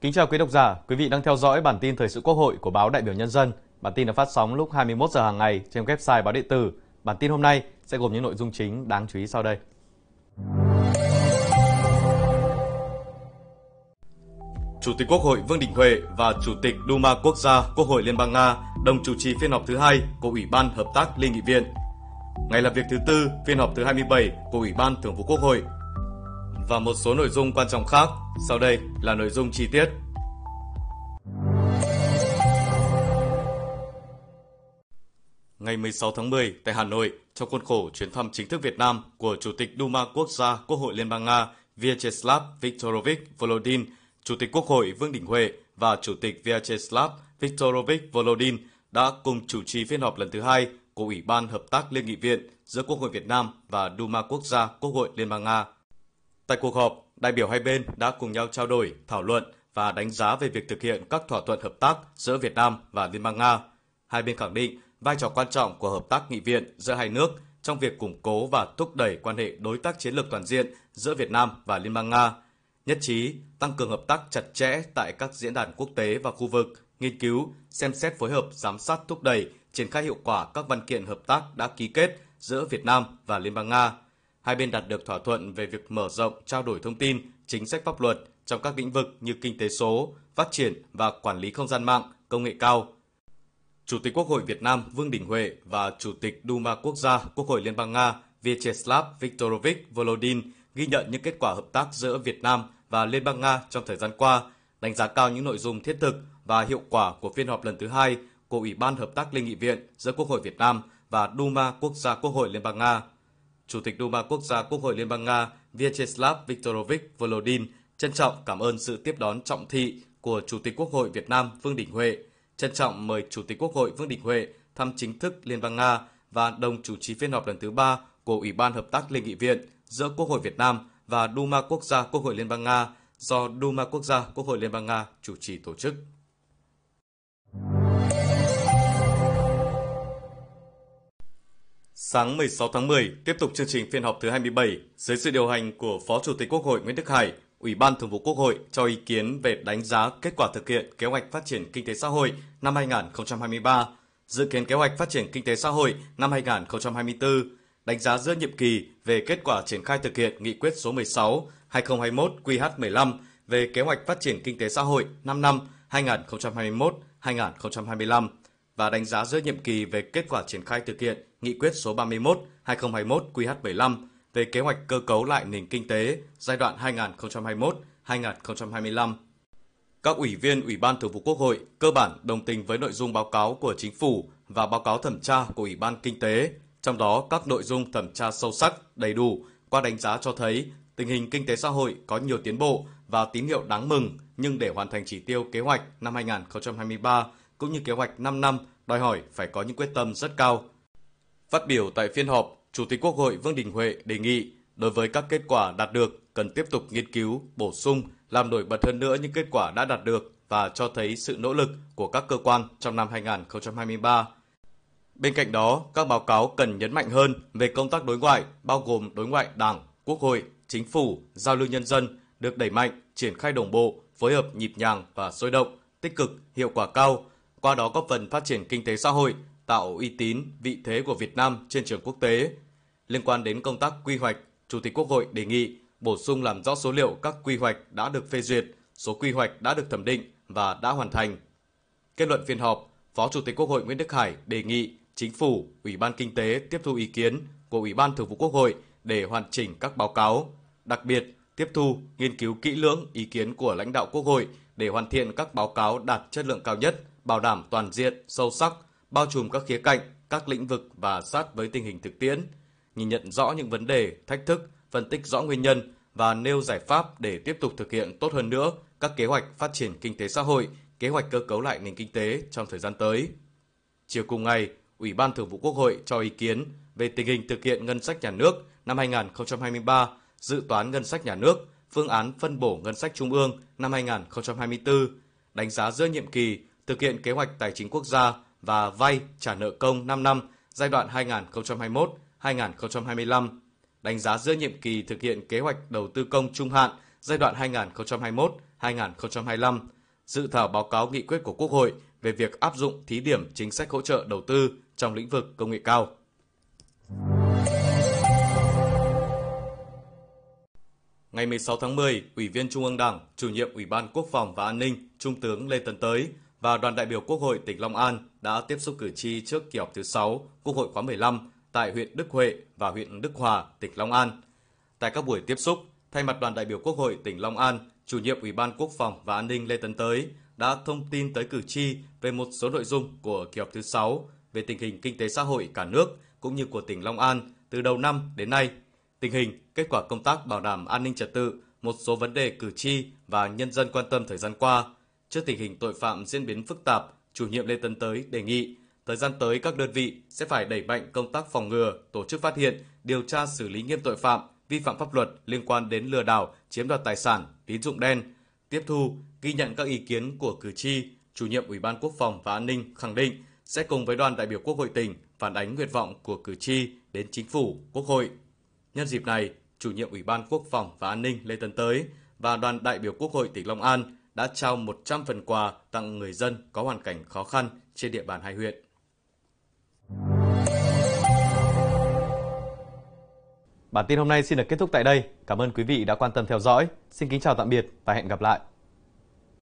Kính chào quý độc giả, quý vị đang theo dõi bản tin thời sự Quốc hội của báo Đại biểu Nhân dân. Bản tin được phát sóng lúc 21 giờ hàng ngày trên website báo điện tử. Bản tin hôm nay sẽ gồm những nội dung chính đáng chú ý sau đây. Chủ tịch Quốc hội Vương Đình Huệ và Chủ tịch Duma Quốc gia Quốc hội Liên bang Nga đồng chủ trì phiên họp thứ hai của Ủy ban Hợp tác Liên nghị viện. Ngày làm việc thứ tư, phiên họp thứ 27 của Ủy ban Thường vụ Quốc hội và một số nội dung quan trọng khác. Sau đây là nội dung chi tiết. Ngày 16 tháng 10 tại Hà Nội, trong khuôn khổ chuyến thăm chính thức Việt Nam của Chủ tịch Duma Quốc gia Quốc hội Liên bang Nga Vyacheslav Viktorovich Volodin, Chủ tịch Quốc hội Vương Đình Huệ và Chủ tịch Vyacheslav Viktorovich Volodin đã cùng chủ trì phiên họp lần thứ hai của Ủy ban Hợp tác Liên nghị viện giữa Quốc hội Việt Nam và Duma Quốc gia Quốc hội Liên bang Nga Tại cuộc họp, đại biểu hai bên đã cùng nhau trao đổi, thảo luận và đánh giá về việc thực hiện các thỏa thuận hợp tác giữa Việt Nam và Liên bang Nga. Hai bên khẳng định vai trò quan trọng của hợp tác nghị viện giữa hai nước trong việc củng cố và thúc đẩy quan hệ đối tác chiến lược toàn diện giữa Việt Nam và Liên bang Nga. Nhất trí tăng cường hợp tác chặt chẽ tại các diễn đàn quốc tế và khu vực, nghiên cứu, xem xét phối hợp, giám sát thúc đẩy, triển khai hiệu quả các văn kiện hợp tác đã ký kết giữa Việt Nam và Liên bang Nga – hai bên đạt được thỏa thuận về việc mở rộng trao đổi thông tin, chính sách pháp luật trong các lĩnh vực như kinh tế số, phát triển và quản lý không gian mạng, công nghệ cao. Chủ tịch Quốc hội Việt Nam Vương Đình Huệ và Chủ tịch Duma Quốc gia Quốc hội Liên bang Nga Vyacheslav Viktorovich Volodin ghi nhận những kết quả hợp tác giữa Việt Nam và Liên bang Nga trong thời gian qua, đánh giá cao những nội dung thiết thực và hiệu quả của phiên họp lần thứ hai của Ủy ban Hợp tác Liên nghị viện giữa Quốc hội Việt Nam và Duma Quốc gia Quốc hội Liên bang Nga. Chủ tịch Duma Quốc gia Quốc hội Liên bang Nga Vyacheslav Viktorovich Volodin trân trọng cảm ơn sự tiếp đón trọng thị của Chủ tịch Quốc hội Việt Nam Vương Đình Huệ, trân trọng mời Chủ tịch Quốc hội Vương Đình Huệ thăm chính thức Liên bang Nga và đồng chủ trì phiên họp lần thứ ba của Ủy ban Hợp tác Liên nghị viện giữa Quốc hội Việt Nam và Duma Quốc gia Quốc hội Liên bang Nga do Duma Quốc gia Quốc hội Liên bang Nga chủ trì tổ chức. Sáng 16 tháng 10, tiếp tục chương trình phiên họp thứ 27 dưới sự điều hành của Phó Chủ tịch Quốc hội Nguyễn Đức Hải, Ủy ban Thường vụ Quốc hội cho ý kiến về đánh giá kết quả thực hiện kế hoạch phát triển kinh tế xã hội năm 2023, dự kiến kế hoạch phát triển kinh tế xã hội năm 2024, đánh giá giữa nhiệm kỳ về kết quả triển khai thực hiện nghị quyết số 16 2021 QH15 về kế hoạch phát triển kinh tế xã hội 5 năm 2021-2025 và đánh giá giữa nhiệm kỳ về kết quả triển khai thực hiện Nghị quyết số 31 2021 QH75 về kế hoạch cơ cấu lại nền kinh tế giai đoạn 2021-2025. Các ủy viên Ủy ban Thường vụ Quốc hội cơ bản đồng tình với nội dung báo cáo của Chính phủ và báo cáo thẩm tra của Ủy ban Kinh tế, trong đó các nội dung thẩm tra sâu sắc, đầy đủ, qua đánh giá cho thấy tình hình kinh tế xã hội có nhiều tiến bộ và tín hiệu đáng mừng, nhưng để hoàn thành chỉ tiêu kế hoạch năm 2023 cũng như kế hoạch 5 năm đòi hỏi phải có những quyết tâm rất cao. Phát biểu tại phiên họp, Chủ tịch Quốc hội Vương Đình Huệ đề nghị đối với các kết quả đạt được cần tiếp tục nghiên cứu, bổ sung, làm nổi bật hơn nữa những kết quả đã đạt được và cho thấy sự nỗ lực của các cơ quan trong năm 2023. Bên cạnh đó, các báo cáo cần nhấn mạnh hơn về công tác đối ngoại, bao gồm đối ngoại Đảng, Quốc hội, Chính phủ, giao lưu nhân dân được đẩy mạnh, triển khai đồng bộ, phối hợp nhịp nhàng và sôi động, tích cực, hiệu quả cao, qua đó góp phần phát triển kinh tế xã hội, tạo uy tín, vị thế của Việt Nam trên trường quốc tế. Liên quan đến công tác quy hoạch, Chủ tịch Quốc hội đề nghị bổ sung làm rõ số liệu các quy hoạch đã được phê duyệt, số quy hoạch đã được thẩm định và đã hoàn thành. Kết luận phiên họp, Phó Chủ tịch Quốc hội Nguyễn Đức Hải đề nghị Chính phủ, Ủy ban Kinh tế tiếp thu ý kiến của Ủy ban Thường vụ Quốc hội để hoàn chỉnh các báo cáo, đặc biệt tiếp thu, nghiên cứu kỹ lưỡng ý kiến của lãnh đạo Quốc hội để hoàn thiện các báo cáo đạt chất lượng cao nhất, bảo đảm toàn diện, sâu sắc, bao trùm các khía cạnh, các lĩnh vực và sát với tình hình thực tiễn, nhìn nhận rõ những vấn đề, thách thức, phân tích rõ nguyên nhân và nêu giải pháp để tiếp tục thực hiện tốt hơn nữa các kế hoạch phát triển kinh tế xã hội, kế hoạch cơ cấu lại nền kinh tế trong thời gian tới. Chiều cùng ngày, Ủy ban Thường vụ Quốc hội cho ý kiến về tình hình thực hiện ngân sách nhà nước năm 2023, dự toán ngân sách nhà nước, phương án phân bổ ngân sách trung ương năm 2024, đánh giá giữa nhiệm kỳ thực hiện kế hoạch tài chính quốc gia và vay trả nợ công 5 năm giai đoạn 2021-2025, đánh giá giữa nhiệm kỳ thực hiện kế hoạch đầu tư công trung hạn giai đoạn 2021-2025, dự thảo báo cáo nghị quyết của Quốc hội về việc áp dụng thí điểm chính sách hỗ trợ đầu tư trong lĩnh vực công nghệ cao. Ngày 16 tháng 10, Ủy viên Trung ương Đảng, Chủ nhiệm Ủy ban Quốc phòng và An ninh, Trung tướng Lê Tấn Tới và đoàn đại biểu Quốc hội tỉnh Long An đã tiếp xúc cử tri trước kỳ họp thứ 6 Quốc hội khóa 15 tại huyện Đức Huệ và huyện Đức Hòa, tỉnh Long An. Tại các buổi tiếp xúc, thay mặt đoàn đại biểu Quốc hội tỉnh Long An, chủ nhiệm Ủy ban Quốc phòng và An ninh Lê Tấn Tới đã thông tin tới cử tri về một số nội dung của kỳ họp thứ 6 về tình hình kinh tế xã hội cả nước cũng như của tỉnh Long An từ đầu năm đến nay, tình hình, kết quả công tác bảo đảm an ninh trật tự, một số vấn đề cử tri và nhân dân quan tâm thời gian qua. Trước tình hình tội phạm diễn biến phức tạp, chủ nhiệm Lê Tấn Tới đề nghị thời gian tới các đơn vị sẽ phải đẩy mạnh công tác phòng ngừa, tổ chức phát hiện, điều tra xử lý nghiêm tội phạm, vi phạm pháp luật liên quan đến lừa đảo, chiếm đoạt tài sản, tín dụng đen. Tiếp thu, ghi nhận các ý kiến của cử tri, chủ nhiệm Ủy ban Quốc phòng và An ninh khẳng định sẽ cùng với đoàn đại biểu Quốc hội tỉnh phản ánh nguyện vọng của cử tri đến chính phủ, Quốc hội. Nhân dịp này, chủ nhiệm Ủy ban Quốc phòng và An ninh Lê Tấn Tới và đoàn đại biểu Quốc hội tỉnh Long An đã trao 100 phần quà tặng người dân có hoàn cảnh khó khăn trên địa bàn hai huyện. Bản tin hôm nay xin được kết thúc tại đây. Cảm ơn quý vị đã quan tâm theo dõi. Xin kính chào tạm biệt và hẹn gặp lại.